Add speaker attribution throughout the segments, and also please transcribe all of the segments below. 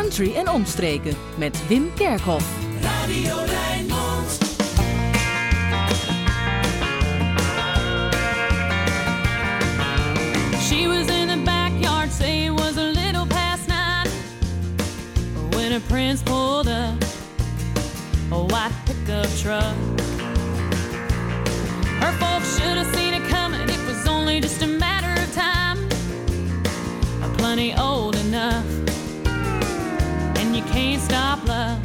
Speaker 1: country en omstreken met Wim Kerkhoff.
Speaker 2: Radio Rijnmond.
Speaker 3: She was in the backyard, say it was a little past nine. When her prince pulled up a white pickup truck. Her folks should have seen it coming, it was only just a matter of time. Plenty old enough, and you can't stop love.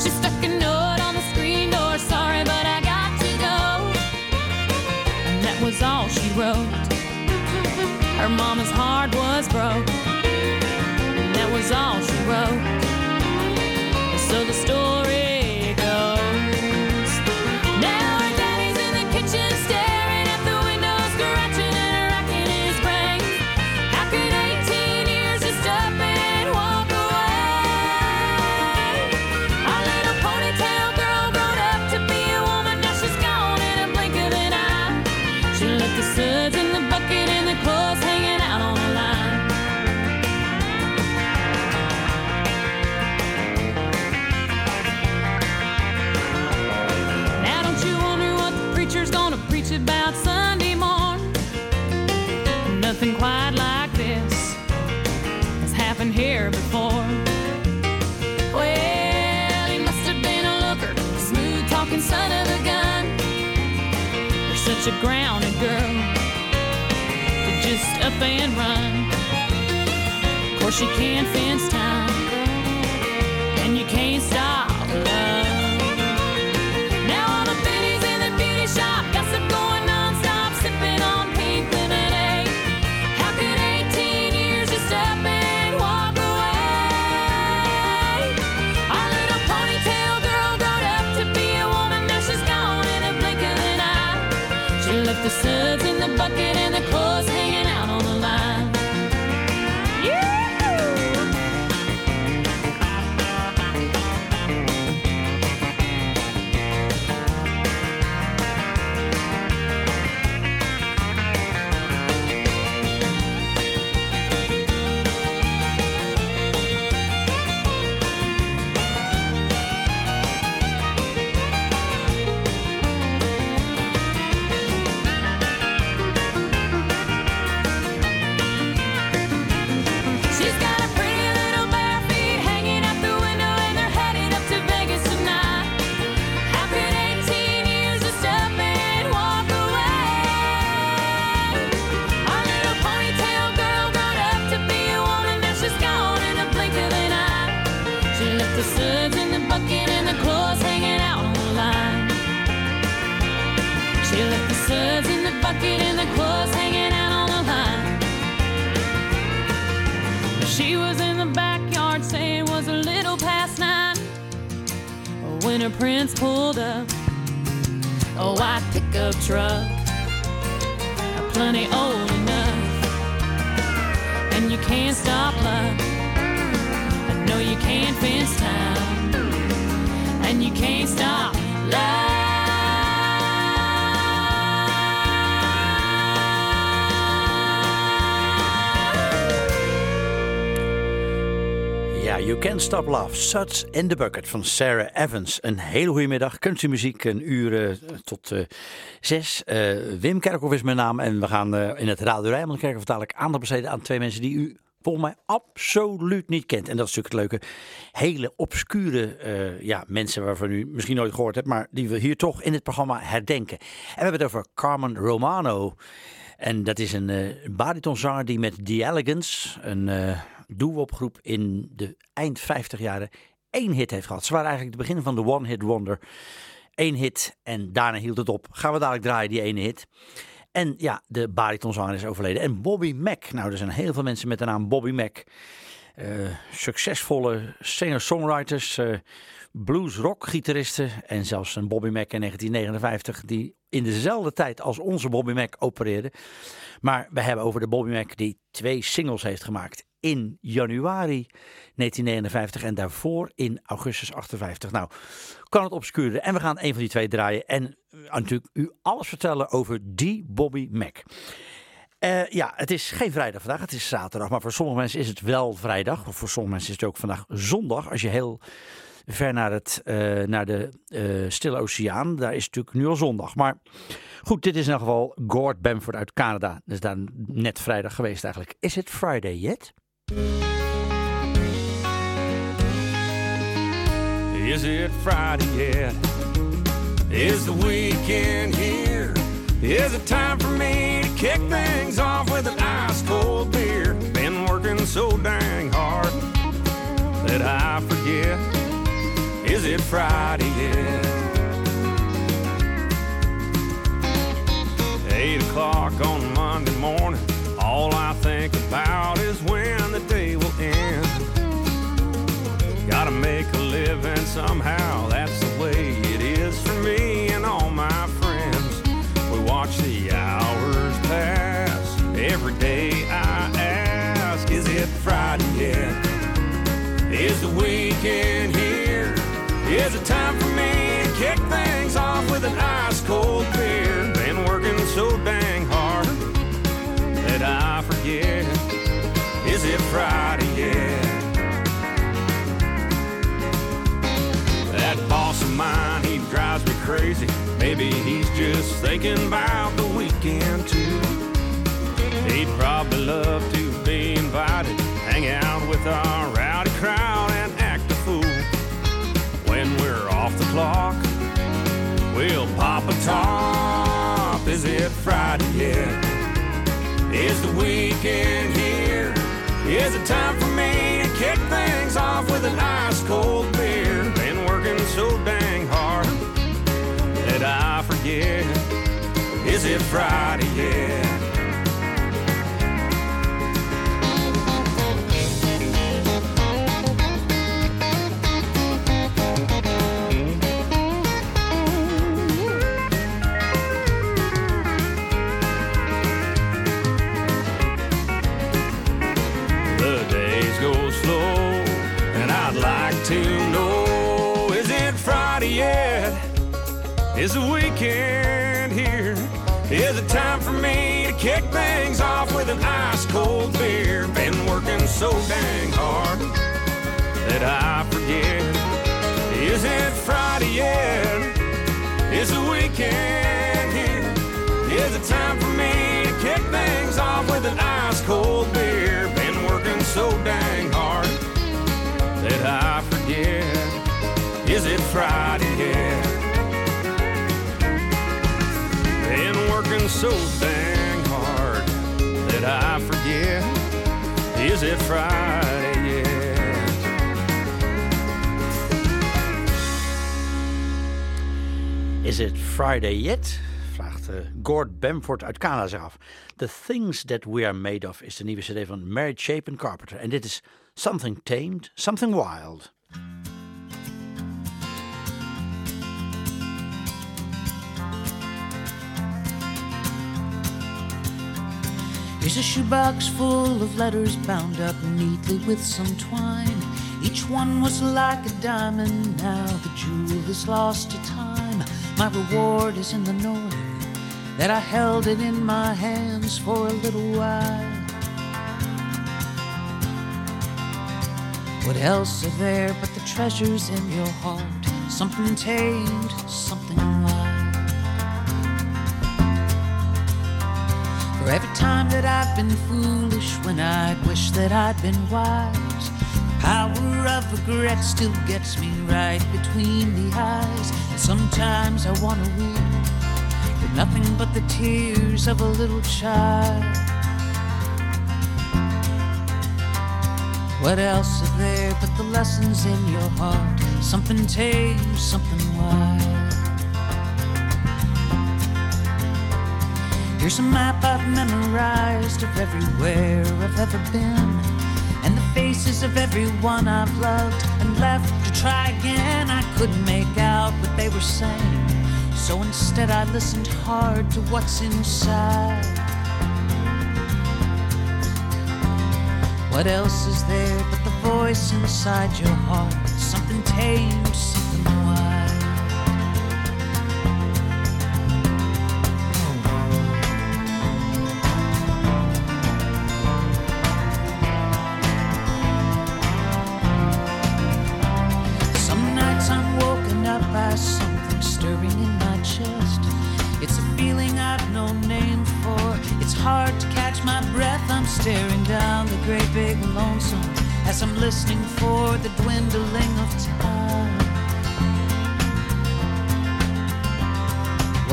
Speaker 3: She stuck a note on the screen door, sorry, but I got to go. And that was all she wrote. Her mama's heart was broke, and that was all she wrote. You can't fence time, and you can't stop can't stop love. I know you can't fence time, and you can't stop love.
Speaker 4: Ja, You Can't Stop Love. Suds in the Bucket van Sarah Evans. Een hele goede middag. Countrymuziek, een uur eh, tot eh, zes. Eh, Wim Kerkhoff is mijn naam. En we gaan in het Radio Rijnmond Kerkhoff dadelijk aandacht besteden aan twee mensen die u volgens mij absoluut niet kent. En dat is natuurlijk het leuke. Hele obscure ja, mensen waarvan u misschien nooit gehoord hebt. Maar die we hier toch in het programma herdenken. En we hebben het over Carmen Romano. En dat is een eh baritonzanger die met The Elegance, een doo-wop in de eind 50 jaren, één hit heeft gehad. Ze waren eigenlijk het begin van de One Hit Wonder. Eén hit en daarna hield het op. Gaan we dadelijk draaien, die ene hit. En ja, de baritonzanger is overleden. En Bobby Mac. Nou, er zijn heel veel mensen met de naam Bobby Mac. Eh, succesvolle singer-songwriters, eh, blues-rock-gitaristen en zelfs een Bobby Mac in 1959 die in dezelfde tijd als onze Bobby Mac opereerde. Maar we hebben over de Bobby Mac die twee singles heeft gemaakt in januari 1959 en daarvoor in augustus 58. Nou, kan het obscuren en we gaan een van die twee draaien en uh, natuurlijk u alles vertellen over die Bobby Mac. Eh, ja, het is geen vrijdag vandaag, het is zaterdag. Maar voor sommige mensen is het wel vrijdag. Of voor sommige mensen is het ook vandaag zondag. Als je heel ver naar, het, eh, naar de Stille Oceaan, daar is het natuurlijk nu al zondag. Maar goed, dit is in ieder geval Gord Bamford uit Canada. Dus daar net vrijdag geweest eigenlijk. Is het Friday yet?
Speaker 5: Is it Friday yet? Is the weekend here? Is it time for me to kick things off with an ice cold beer? Been working so dang hard that I forget. Is it Friday yet? Eight o'clock on Monday morning. All I think about is when make a living somehow, that's the way it is for me and all my friends. We watch the hours pass. Every day I ask, is it Friday yet? Is the weekend here? Is it time for me to kick things off with an ice cold beer? Been working so dang hard that I forget. Is it Friday yet? He drives me crazy. Maybe he's just thinking about the weekend too. He'd probably love to be invited, hang out with our rowdy crowd and act a fool. When we're off the clock, we'll pop a top. Is it Friday yet? Is the weekend here? Is it time for me to kick things off with an ice cold beer? Been working so damn I forget. Is it Friday yet? Weekend here? Is it time for me to kick things off with an ice cold beer? Been working so dang hard that I forget. Is it Friday yet? Is the weekend here? Is it time for me to kick things off with an ice cold beer? Been working so dang hard that I forget. Is it Friday so dang hard that I forget. Is it Friday yet?
Speaker 4: Is it Friday yet? Vraagt uh, Gord Bamford uit Canada zich af. The Things That We Are Made Of is de nieuwe cd van Mary Chapin Carpenter. En dit is Something Tamed, Something Wild.
Speaker 6: Here's a shoebox full of letters bound up neatly with some twine. Each one was like a diamond, now the jewel is lost to time. My reward is in the knowing that I held it in my hands for a little while. What else are there but the treasures in your heart? Something tamed, something time that I've been foolish, when I'd wish that I'd been wise, the power of regret still gets me right between the eyes. And sometimes I wanna weep, but nothing but the tears of a little child. What else is there but the lessons in your heart? Something tame, something wild. Here's a map I've memorized of everywhere I've ever been, and the faces of everyone I've loved and left to try again. I couldn't make out what they were saying, so instead I listened hard to what's inside. What else is there but the voice inside your heart? Something tame,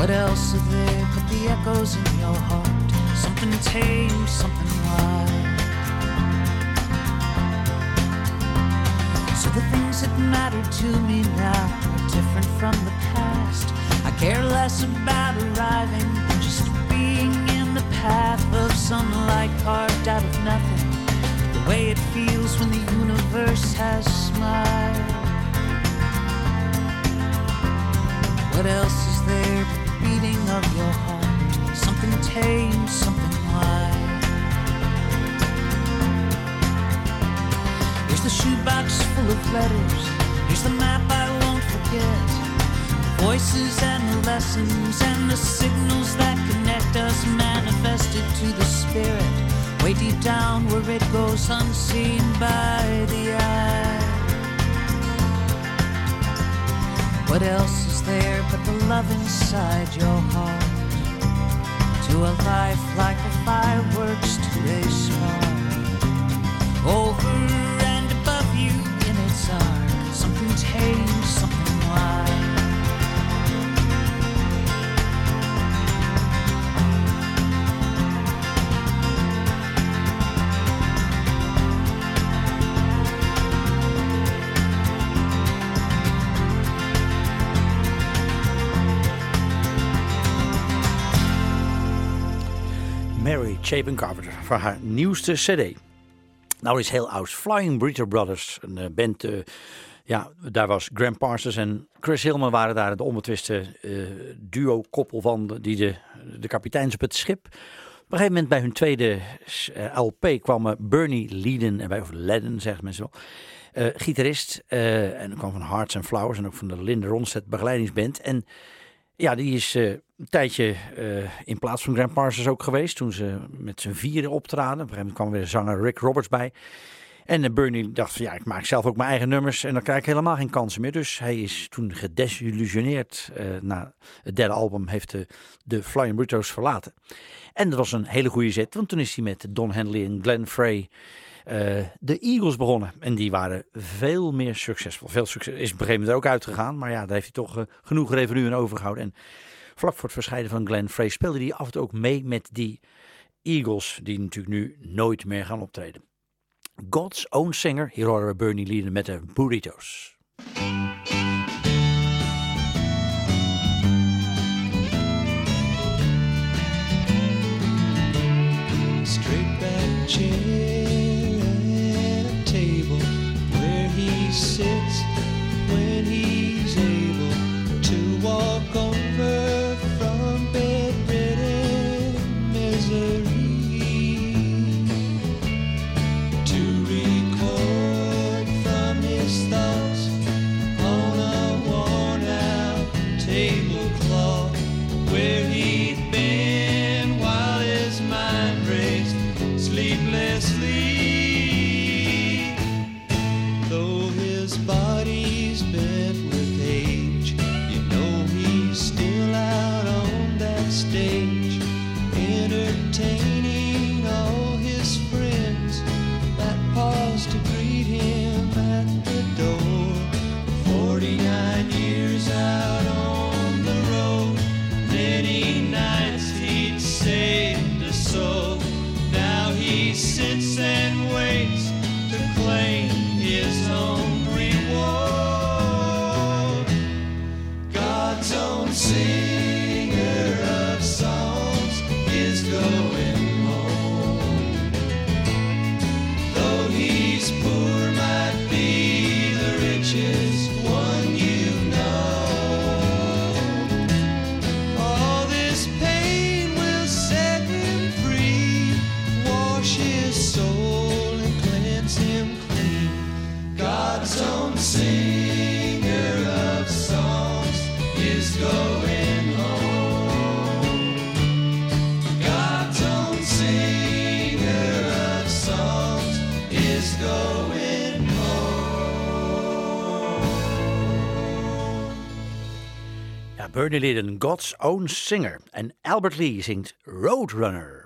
Speaker 6: What else are there but the echoes in your heart? Something tame, something wild. So the things that matter to me now are different from the past. I care less about arriving than just being in the path of some light carved out of nothing. The way it feels when the universe has smiled. What else beating of your heart? Something tame, something wild. Here's the shoebox full of letters. Here's the map I won't forget. The voices and the lessons and the signals that connect us manifested to the spirit. Way deep down where it goes unseen by the eye. What else there but the love inside your heart? To a life like the fireworks to a small. Over and above you in its arc, something tame,
Speaker 4: Chapin Carpenter van haar nieuwste cd. Nou is heel oud. Flying Burrito Brothers, een eh, band. eh, ja, daar was Graham Parsons en Chris Hillman waren daar de onbetwiste eh, duo-koppel van die de, de kapiteins op het schip. Op een gegeven moment bij hun tweede LP kwamen Bernie Leeden, en bij, of Ledden zegt men zo, eh, gitarist. eh, en kwam van Hearts and Flowers en ook van de Linde Ronstedt begeleidingsband. En ja, die is eh, een tijdje eh, in plaats van Graham Parsons ook geweest. Toen ze met z'n vieren optraden. Op een gegeven moment kwam weer zanger Rick Roberts bij. En eh, Bernie dacht van ja, ik maak zelf ook mijn eigen nummers. En dan krijg ik helemaal geen kansen meer. Dus hij is toen gedesillusioneerd na het derde album. Heeft de, de Flying Burritos verlaten. En dat was een hele goede zet. Want toen is hij met Don Henley en Glenn Frey eh, de Eagles begonnen. En die waren veel meer succesvol. Veel succes is op een gegeven moment ook uitgegaan. Maar ja, daar heeft hij toch eh, genoeg revenue overgehouden. En vlak voor het verscheiden van Glenn Frey speelde hij af en toe ook mee met die Eagles. Die natuurlijk nu nooit meer gaan optreden. God's Own Singer. Hier horen we Bernie Leaden met de Burritos.
Speaker 7: straight His body's bent
Speaker 4: Bernie Leadon, God's Own Singer. En Albert Lee zingt Roadrunner.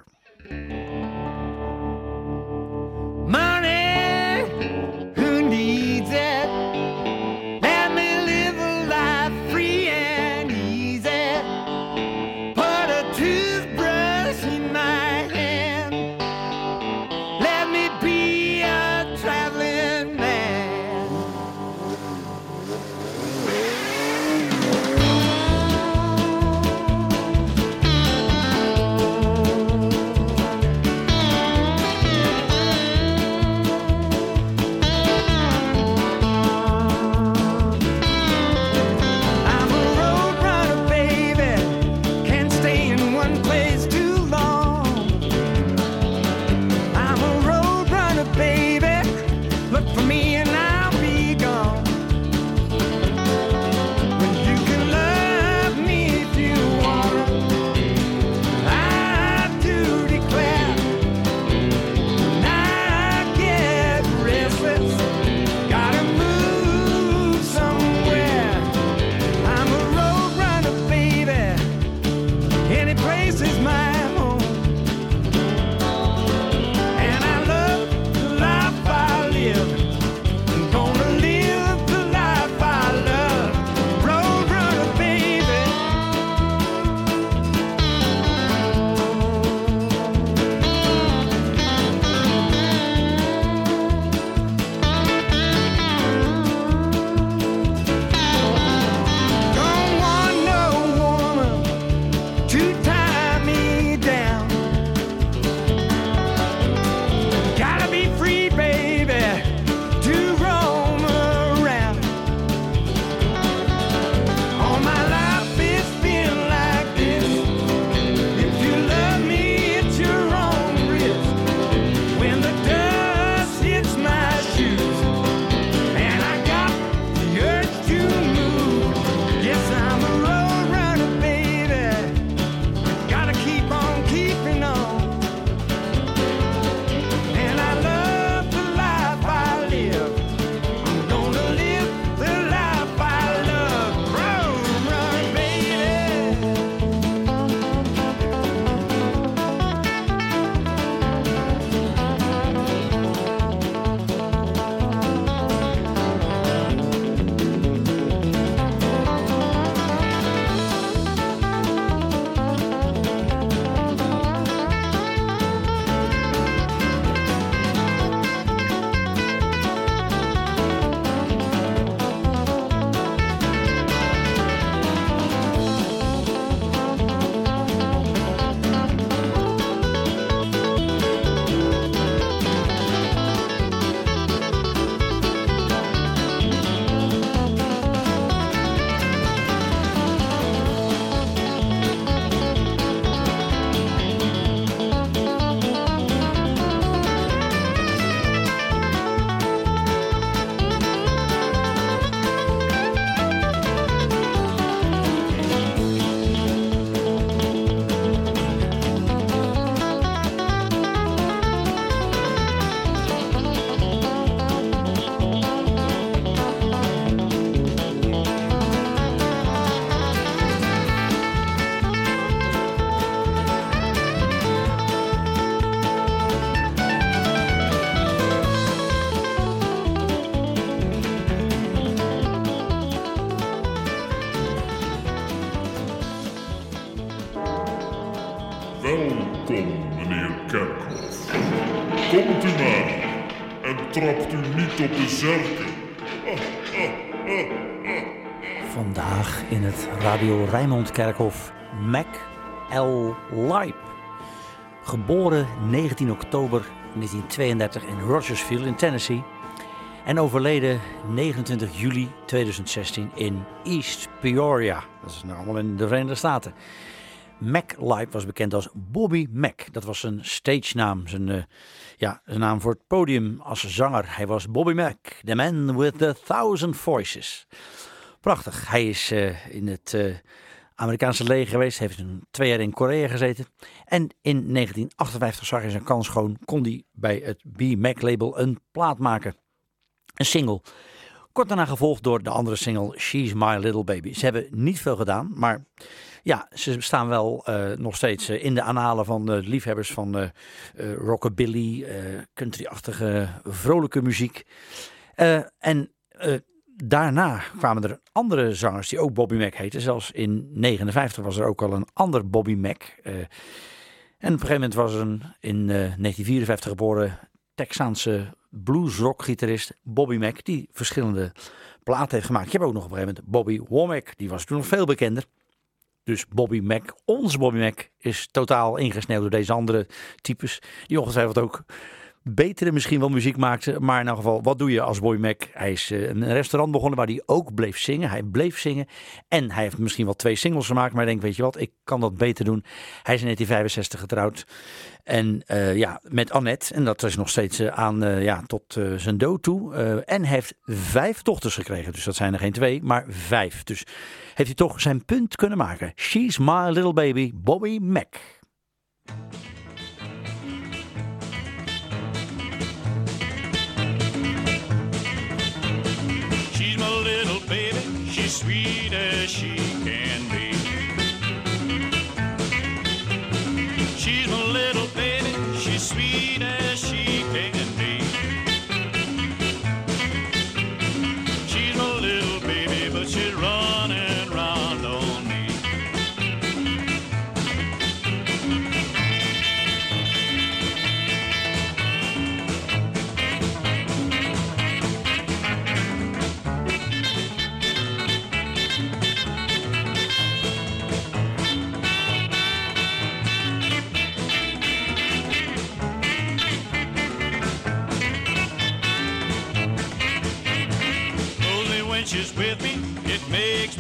Speaker 4: Vandaag in het Radio Rijnmond Kerkhof Mac L. Leip. Geboren 19 oktober 1932 in Rogersville in Tennessee. En overleden 29 juli 2016 in East Peoria. Dat is nou allemaal in de Verenigde Staten. Mac Live was bekend als Bobby Mac. Dat was zijn stage naam, zijn, uh, ja, zijn naam voor het podium als zanger. Hij was Bobby Mac, the man with the thousand voices. Prachtig. Hij is uh, in het uh, Amerikaanse leger geweest, heeft twee jaar in Korea gezeten. En in 1958 zag hij zijn kans gewoon, kon hij bij het B Mac label een plaat maken. Een single. Kort daarna gevolgd door de andere single She's My Little Baby. Ze hebben niet veel gedaan, maar ja, ze staan wel uh, nog steeds uh, in de analen van de liefhebbers van uh, rockabilly, country-achtige vrolijke muziek. en daarna kwamen er andere zangers die ook Bobby Mac heten. Zelfs in 59 was er ook al een ander Bobby Mac. en op een gegeven moment was er een in 1954 geboren Texaanse bluesrock-gitarist Bobby Mac, die verschillende platen heeft gemaakt. Je hebt ook nog op een gegeven moment Bobby Womack, die was toen nog veel bekender. Dus Bobby Mac, onze Bobby Mac, is totaal ingesneld door deze andere types. Die ongetwijfeld ook betere misschien wel muziek maakte. Maar in elk geval, wat doe je als Bobby Mac? Hij is uh, een restaurant begonnen waar hij ook bleef zingen. Hij bleef zingen. En hij heeft misschien wel twee singles gemaakt. Maar ik denk, weet je wat, ik kan dat beter doen. Hij is in 1965 getrouwd. En uh, ja, met Annette. En dat is nog steeds uh, aan, ja, tot zijn dood toe. en hij heeft vijf dochters gekregen. Dus dat zijn er geen twee, maar vijf. Dus heeft hij toch zijn punt kunnen maken. She's my little baby, Bobby Mac.
Speaker 5: Sweet with me, it makes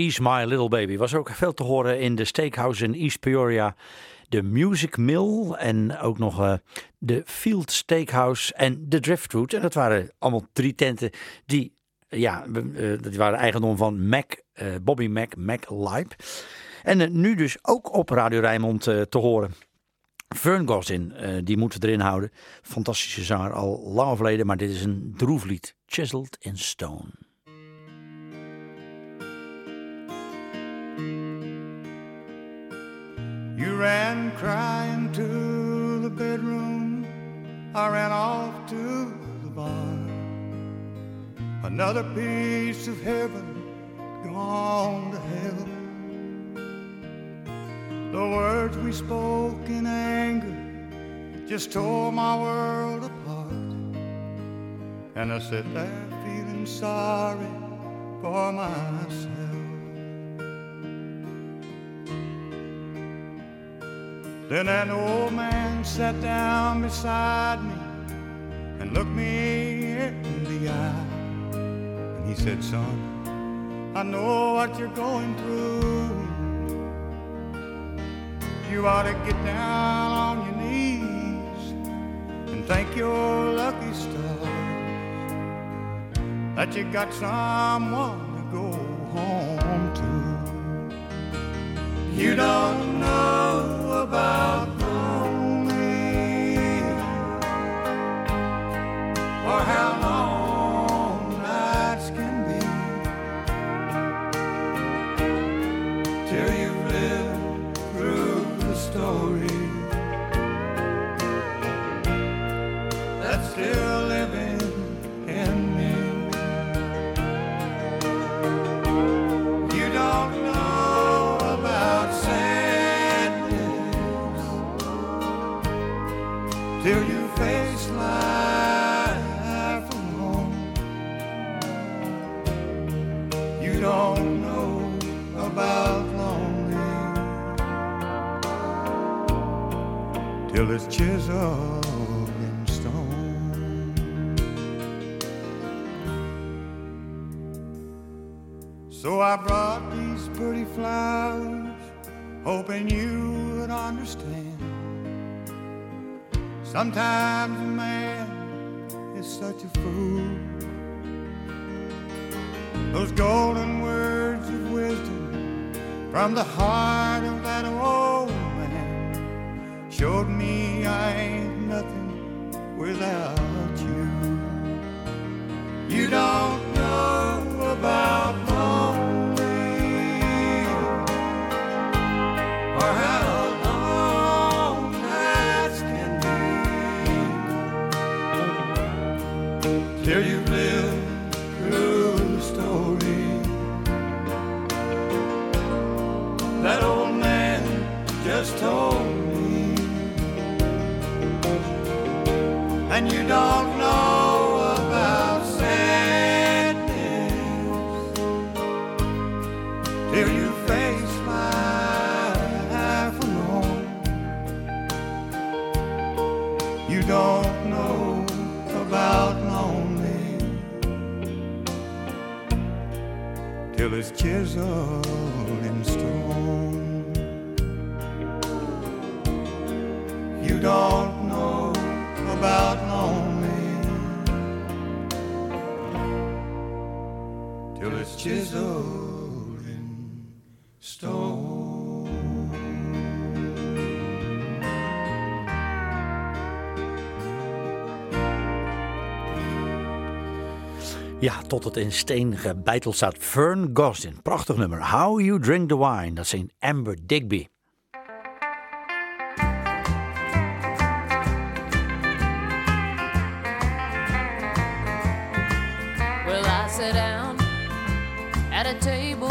Speaker 5: She's My
Speaker 4: Little Baby was ook veel te horen in de Steakhouse in East Peoria. De Music Mill en ook nog eh, de Field Steakhouse en de Driftwood. En dat waren allemaal drie tenten die, ja, eh, die waren eigendom van Mac, eh, Bobby Mac, Mac. En nu dus ook op Radio Rijnmond te horen. Fern Gosdin, eh, die moeten we erin houden. Fantastische zanger, al lang overleden, maar dit is een droeflied. Chiseled in Stone.
Speaker 8: You ran crying to the bedroom. I ran off to the barn. Another piece of heaven gone to hell. The words we spoke in anger just tore my world apart. And I sat there feeling sorry for myself. Then an old man sat down beside me and looked me in the eye. And he said, Son, I know what you're going through. You ought to get down on your knees and thank your lucky stars that you got someone to go home to. You don't know about So I brought these pretty flowers, hoping you would understand. Sometimes a man is such a fool. Those golden words of wisdom from the heart of that old man showed me I ain't nothing without you. You don't and you don't know about sadness. Till you face life alone. You don't know about lonely till it's chiseled
Speaker 4: Ja, tot het in steen gebeiteld staat. Fern Gosdin, prachtig nummer. How You Drink the Wine, dat een Amber Digby.
Speaker 3: Well, I sat down at a table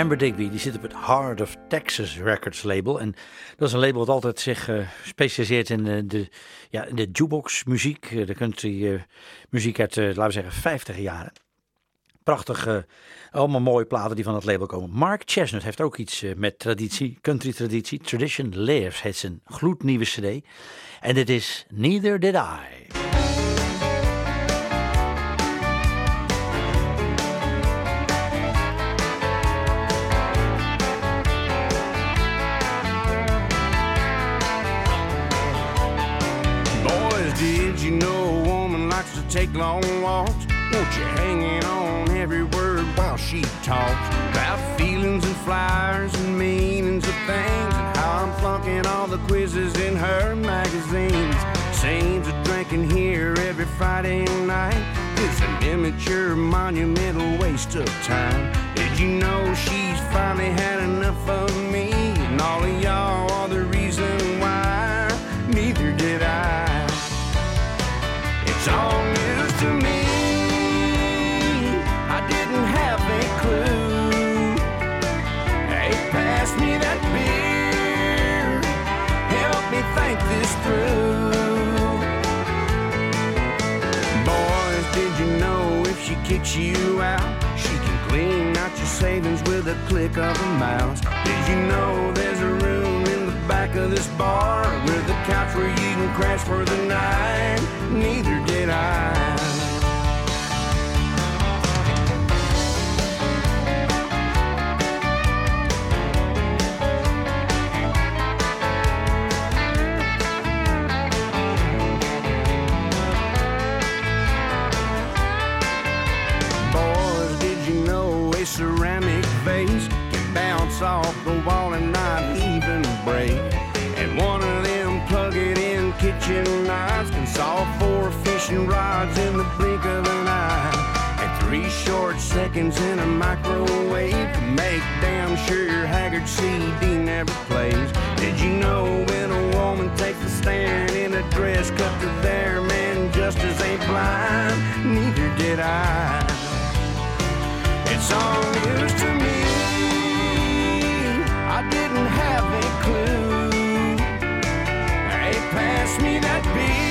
Speaker 4: Amber Digby, die zit op het Heart of Texas Records label. En dat is een label dat altijd zich uh, specialiseert in uh, de, ja, in de jukebox muziek, uh, de country muziek uit, laten we zeggen, 50 jaren. Prachtig, allemaal mooie platen die van het label komen. Mark Chestnut heeft ook iets met traditie, country traditie. Tradition Lives heet zijn gloednieuwe cd. En dit is Neither Did I.
Speaker 9: take long walks. Want you hanging on every word while she talks about feelings and flyers and meanings of things and how I'm flunking all the quizzes in her magazines. Seems a drinking here every Friday night is an immature, monumental waste of time. Did you know she's finally had enough of me and all of y'all are the reason why? Neither did I. It's all to me. I didn't have a clue. Hey, pass me that beer. Help me think this through. Boys, did you know if she kicks you out, she can clean out your savings with a click of a mouse? Did you know there's a room back of this bar with a couch where you can crash for the night? Neither did I. in kitchen knives can solve four fishing rods in the blink of an eye. And three short seconds in a microwave can make damn sure your Haggard CD never plays. Did you know when a woman takes a stand in a dress cut to there, man, justice ain't blind? Neither did I. It's all news to me. I didn't me that beer.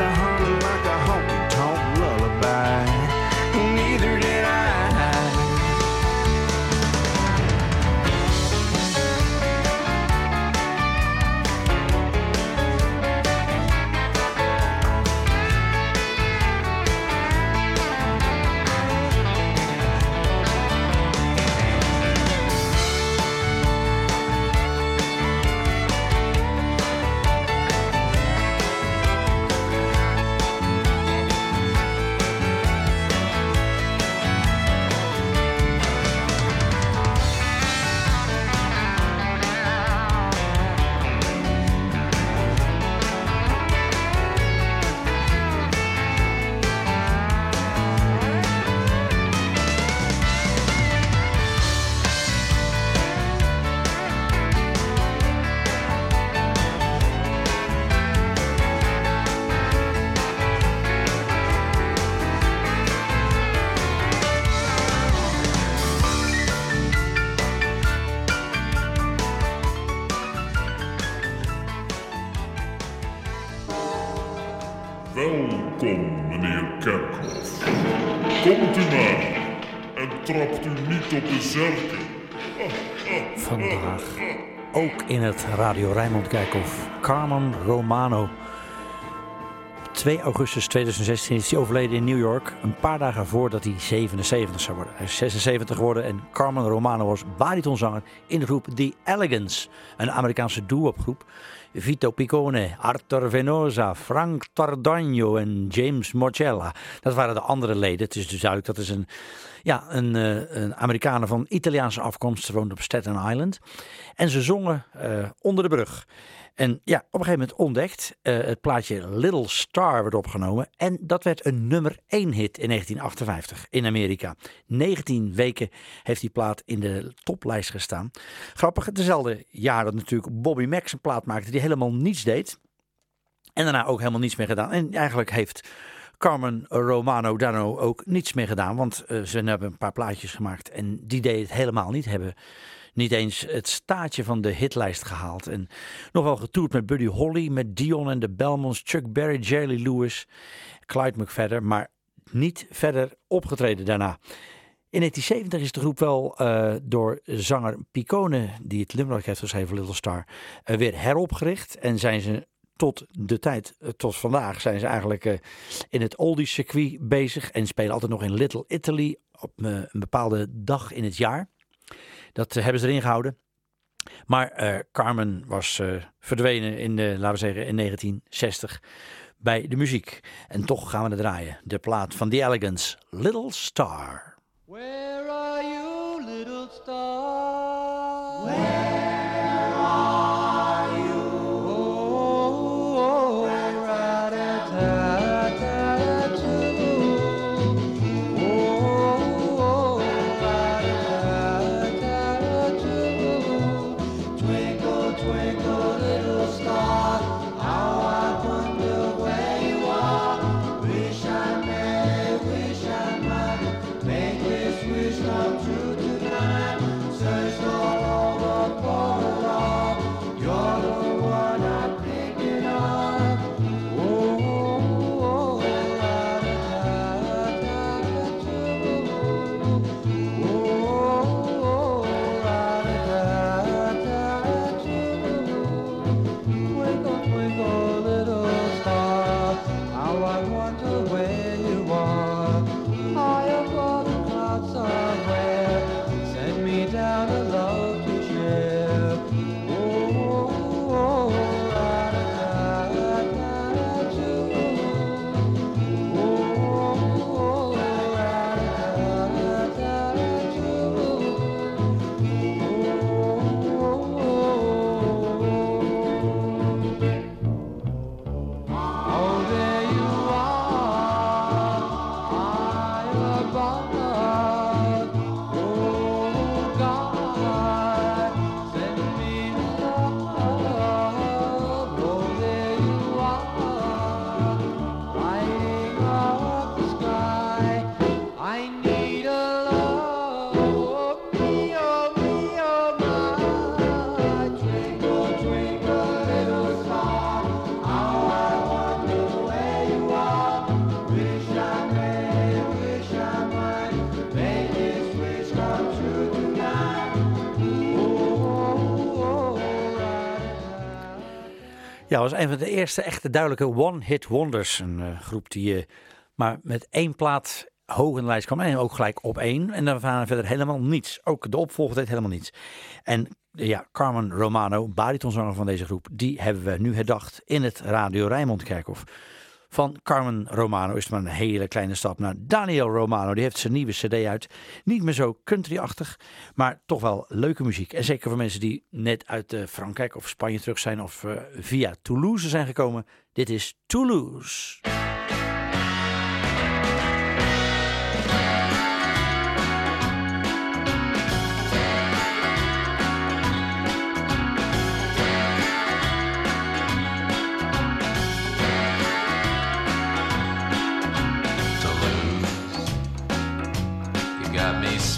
Speaker 9: Neon gets
Speaker 10: Welkom, meneer Kerkhoff. Komt u maar en trapt u niet op de zerken.
Speaker 4: Vandaag ook in het Radio Rijnmond Kijkhof. Carmen Romano. Op 2 augustus 2016 is hij overleden in New York. Een paar dagen voordat hij 77 zou worden. Hij is 76 geworden en Carmen Romano was baritonzanger in de groep The Elegance. Een Amerikaanse doo-wop groep. Vito Piccone, Arthur Venosa, Frank Tardagno en James Morcella. Dat waren de andere leden. Het is dus duidelijk dat is een, ja, een, uh, een Amerikaner van Italiaanse afkomst. Ze woont op Staten Island. En ze zongen uh, onder de brug. En ja, op een gegeven moment ontdekt. Uh, het plaatje Little Star werd opgenomen. En dat werd een nummer 1 hit in 1958 in Amerika. 19 weken heeft die plaat in de toplijst gestaan. Grappig, dezelfde jaar dat natuurlijk Bobby Max een plaat maakte die helemaal niets deed. En daarna ook helemaal niets meer gedaan. En eigenlijk heeft Carmen Romano Dano ook niets meer gedaan. Want uh, ze hebben een paar plaatjes gemaakt en die deed het helemaal niet hebben niet eens het staartje van de hitlijst gehaald. En nog wel getoerd met Buddy Holly, met Dion en de Belmonts, Chuck Berry, Jerry Lewis, Clyde McFadden, maar niet verder opgetreden daarna. In 1970 is de groep wel uh, door zanger Picone, die het nummer heeft geschreven, Little Star, uh, weer heropgericht. En zijn ze tot de tijd, uh, tot vandaag, zijn ze eigenlijk in het oldies circuit bezig. En spelen altijd nog in Little Italy op een bepaalde dag in het jaar. Dat uh, hebben ze erin gehouden. Maar uh, Carmen was uh, verdwenen in, laten we zeggen, in 1960 bij de muziek. En toch gaan we het draaien. De plaat van The Elegance, Little Star.
Speaker 7: Where are you, little star?
Speaker 4: Ja, was een van de eerste echte duidelijke one-hit wonders. Een uh, groep die uh, maar met één plaat hoog in de lijst kwam en ook gelijk op één. En dan waren verder helemaal niets. Ook de opvolger deed helemaal niets. En ja, Carmen Romano, baritonzanger van deze groep, die hebben we nu herdacht in het Radio Rijnmond Kerkhof. Van Carmen Romano is het maar een hele kleine stap naar Daniel Romano. Die heeft zijn nieuwe cd uit. Niet meer zo country-achtig, maar toch wel leuke muziek. En zeker voor mensen die net uit uh, Frankrijk of Spanje terug zijn of uh, via Toulouse zijn gekomen. Dit is Toulouse.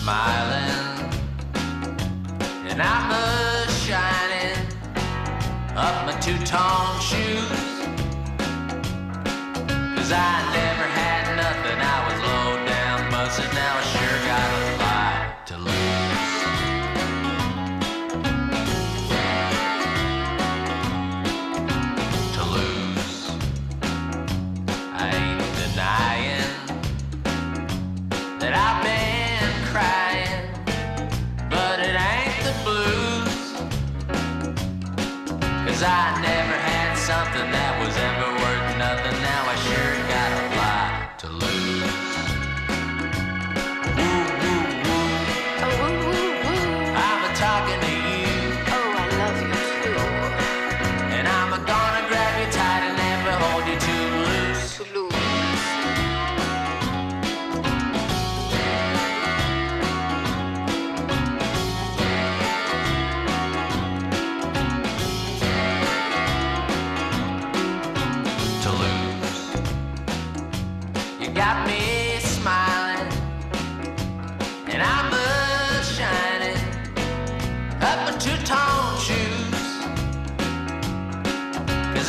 Speaker 11: Smiling and I'm a shining up my two-tone shoes. Cause I never had nothing, I was low down busted. Now I sure got a lot to lose I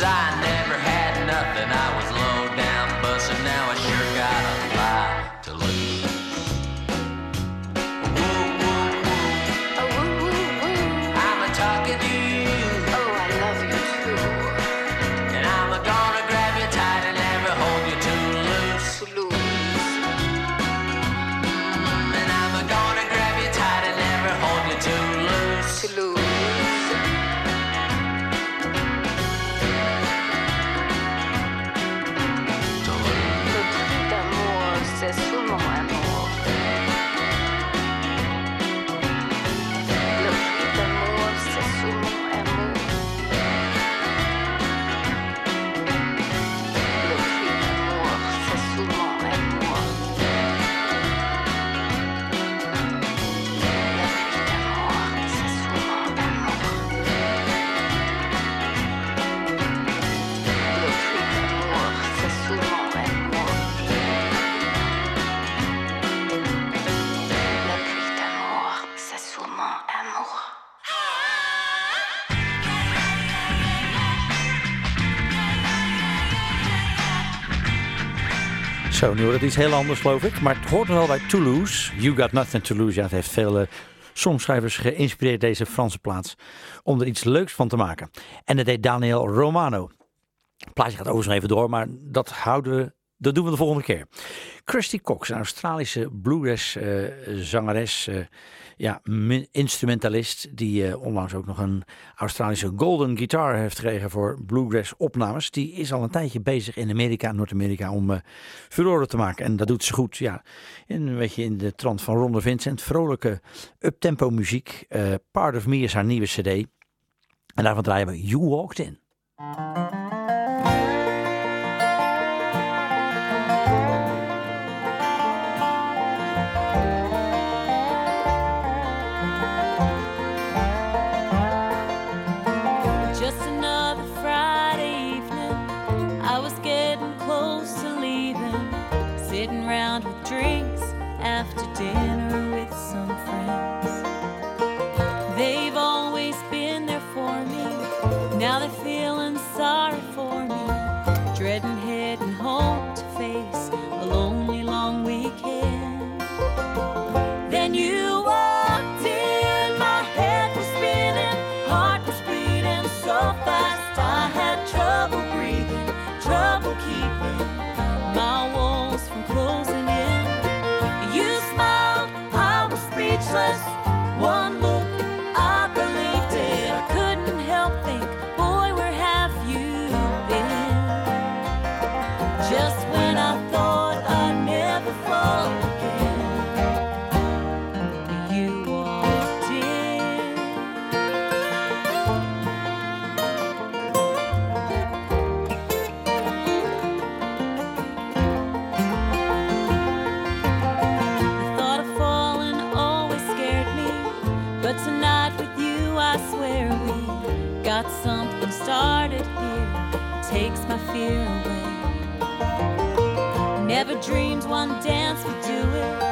Speaker 11: Cause
Speaker 4: Zo, nu wordt het iets heel anders, geloof ik. Maar het hoort wel bij Toulouse. You Got Nothing to Lose. Ja, het heeft veel eh, songschrijvers geïnspireerd, deze Franse plaats. Om er iets leuks van te maken. En dat deed Daniel Romano. Het plaatje gaat overigens even door, maar dat houden we. Dat doen we de volgende keer. Christy Cox, een Australische bluegrass eh, zangeres, eh, ja, instrumentalist, die eh, onlangs ook nog een Australische golden guitar heeft gekregen voor bluegrass opnames. Die is al een tijdje bezig in Amerika en Noord-Amerika om furoren te maken. En dat doet ze goed, ja. In, een beetje in de trant van Ronde Vincent. Vrolijke uptempo muziek. Eh, Part of Me is haar nieuwe cd. En daarvan draaien we You Walked In.
Speaker 3: Round with drinks after dinner with some friends. Never dreamed one dance would do it.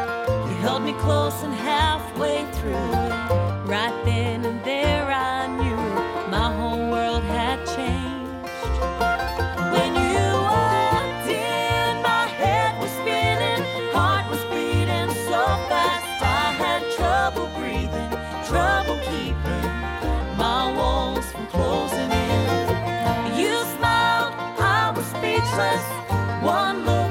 Speaker 3: You held me close and halfway through it. Right then and there, I knew it. my whole world had changed. When you walked in, my head was spinning, heart was beating so fast. I had trouble breathing, trouble keeping my walls from closing in. You smiled, I was speechless. One look,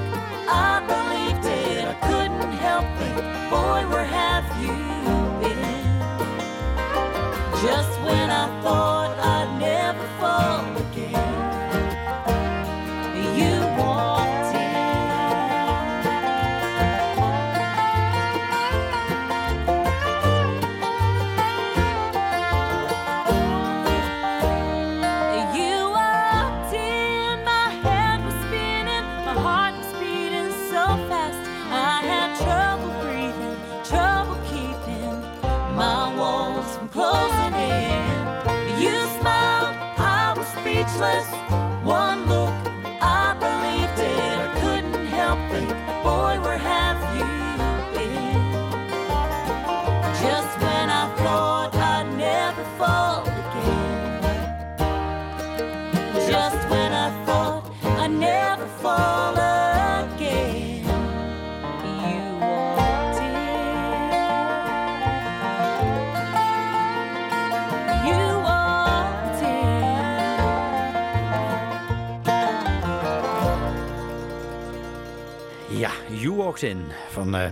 Speaker 4: Van eh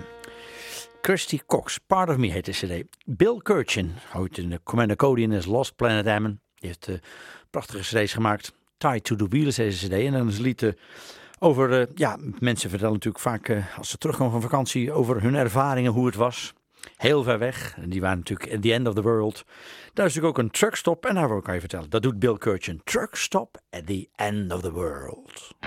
Speaker 4: Kirsty Cox. Part of Me heet de cd. Bill Kirchin, ooit in de Commander Cody in is Lost Planet Ammon. Die heeft eh, prachtige cd's gemaakt. Tied to the Wheel is deze cd. En dan is lied eh, over, eh, ja, mensen vertellen natuurlijk vaak eh, als ze terugkomen van vakantie over hun ervaringen, hoe het was. Heel ver weg. En die waren natuurlijk at the end of the world. Daar is natuurlijk ook een truckstop. En daar wil ik aan je vertellen. Dat doet Bill Kirchin. Truckstop at the end of the world.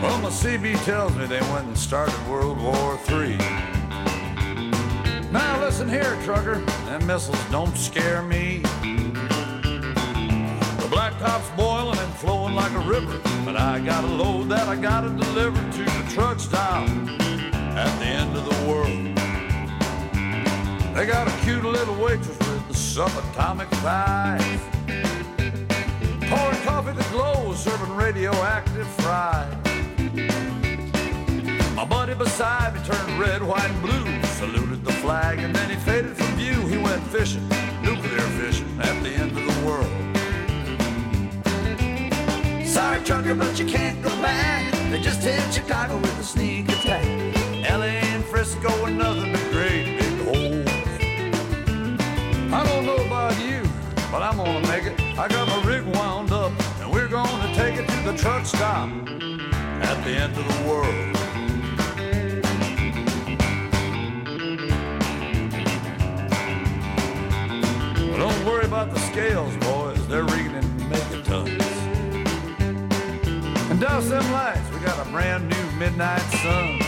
Speaker 12: Well, my CB tells me they went and started World War III. Now listen here, trucker, them missiles don't scare me. The blacktop's boiling and flowing like a river, but I got a load that I gotta deliver to the truck stop at the end of the world. They got a cute little waitress with the subatomic thighs. Pouring coffee that glows, serving radioactive fries. My buddy beside me turned red, white, and blue, saluted the flag, and then he faded from view. He went fishing, nuclear fishing, at the end of the world. Sorry, trucker, but you can't go back. They just hit Chicago with a sneak attack. LA and Frisco are nothing but great big holes. I don't know about you, but I'm gonna make it. I got my rig wound up, and we're gonna take it to the truck stop at the end of the world. About the scales, boys. They're in megatons. And douse them lights. We got a brand new midnight sun.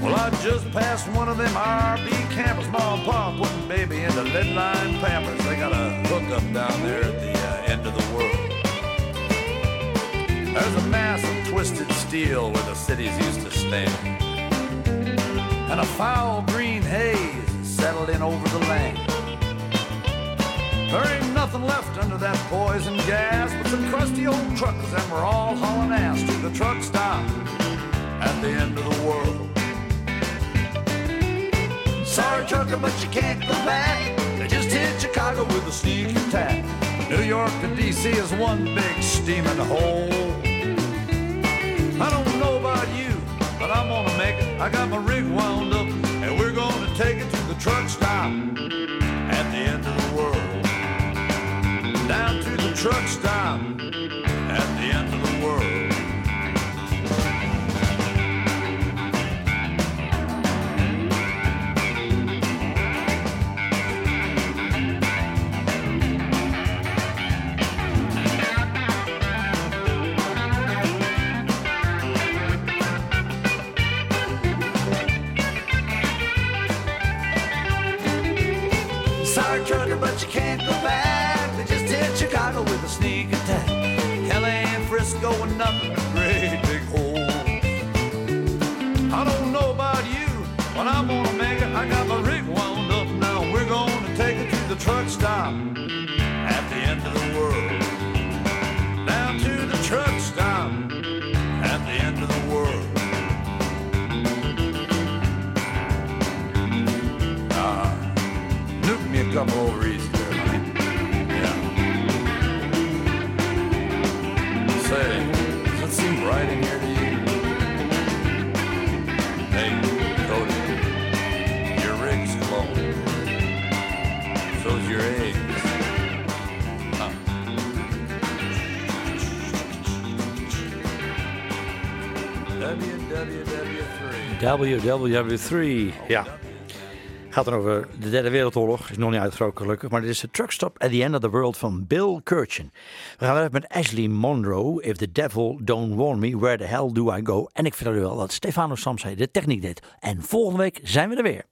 Speaker 12: Well, I just passed one of them RB campers, mom and pop putting baby into lead line pampers. They got a hookup down there at the uh, end of the world. There's a mass of twisted steel where the cities used to stand. And a foul green haze settled in over the. There ain't nothing left under that poison gas but some crusty old truckers, and we're all hauling ass to the truck stop at the end of the world. Sorry, trucker, but you can't go back. They just hit Chicago with a sneak attack. New York to DC is one big steaming hole. I don't know about you, but I'm gonna make it. I got my rig wound up, and we're gonna take it to the truck stop truck stop your eggs. Huh. WWW3.
Speaker 4: WWW3, ja. Gaat dan over de derde wereldoorlog. Is nog niet uitgebroken gelukkig. Maar dit is de Truckstop at the End of the World van Bill Kirchin. We gaan verder met Ashley Monroe. If the devil don't warn me, where the hell do I go? En ik u wel dat Stefano Samsay de techniek deed. En volgende week zijn we er weer.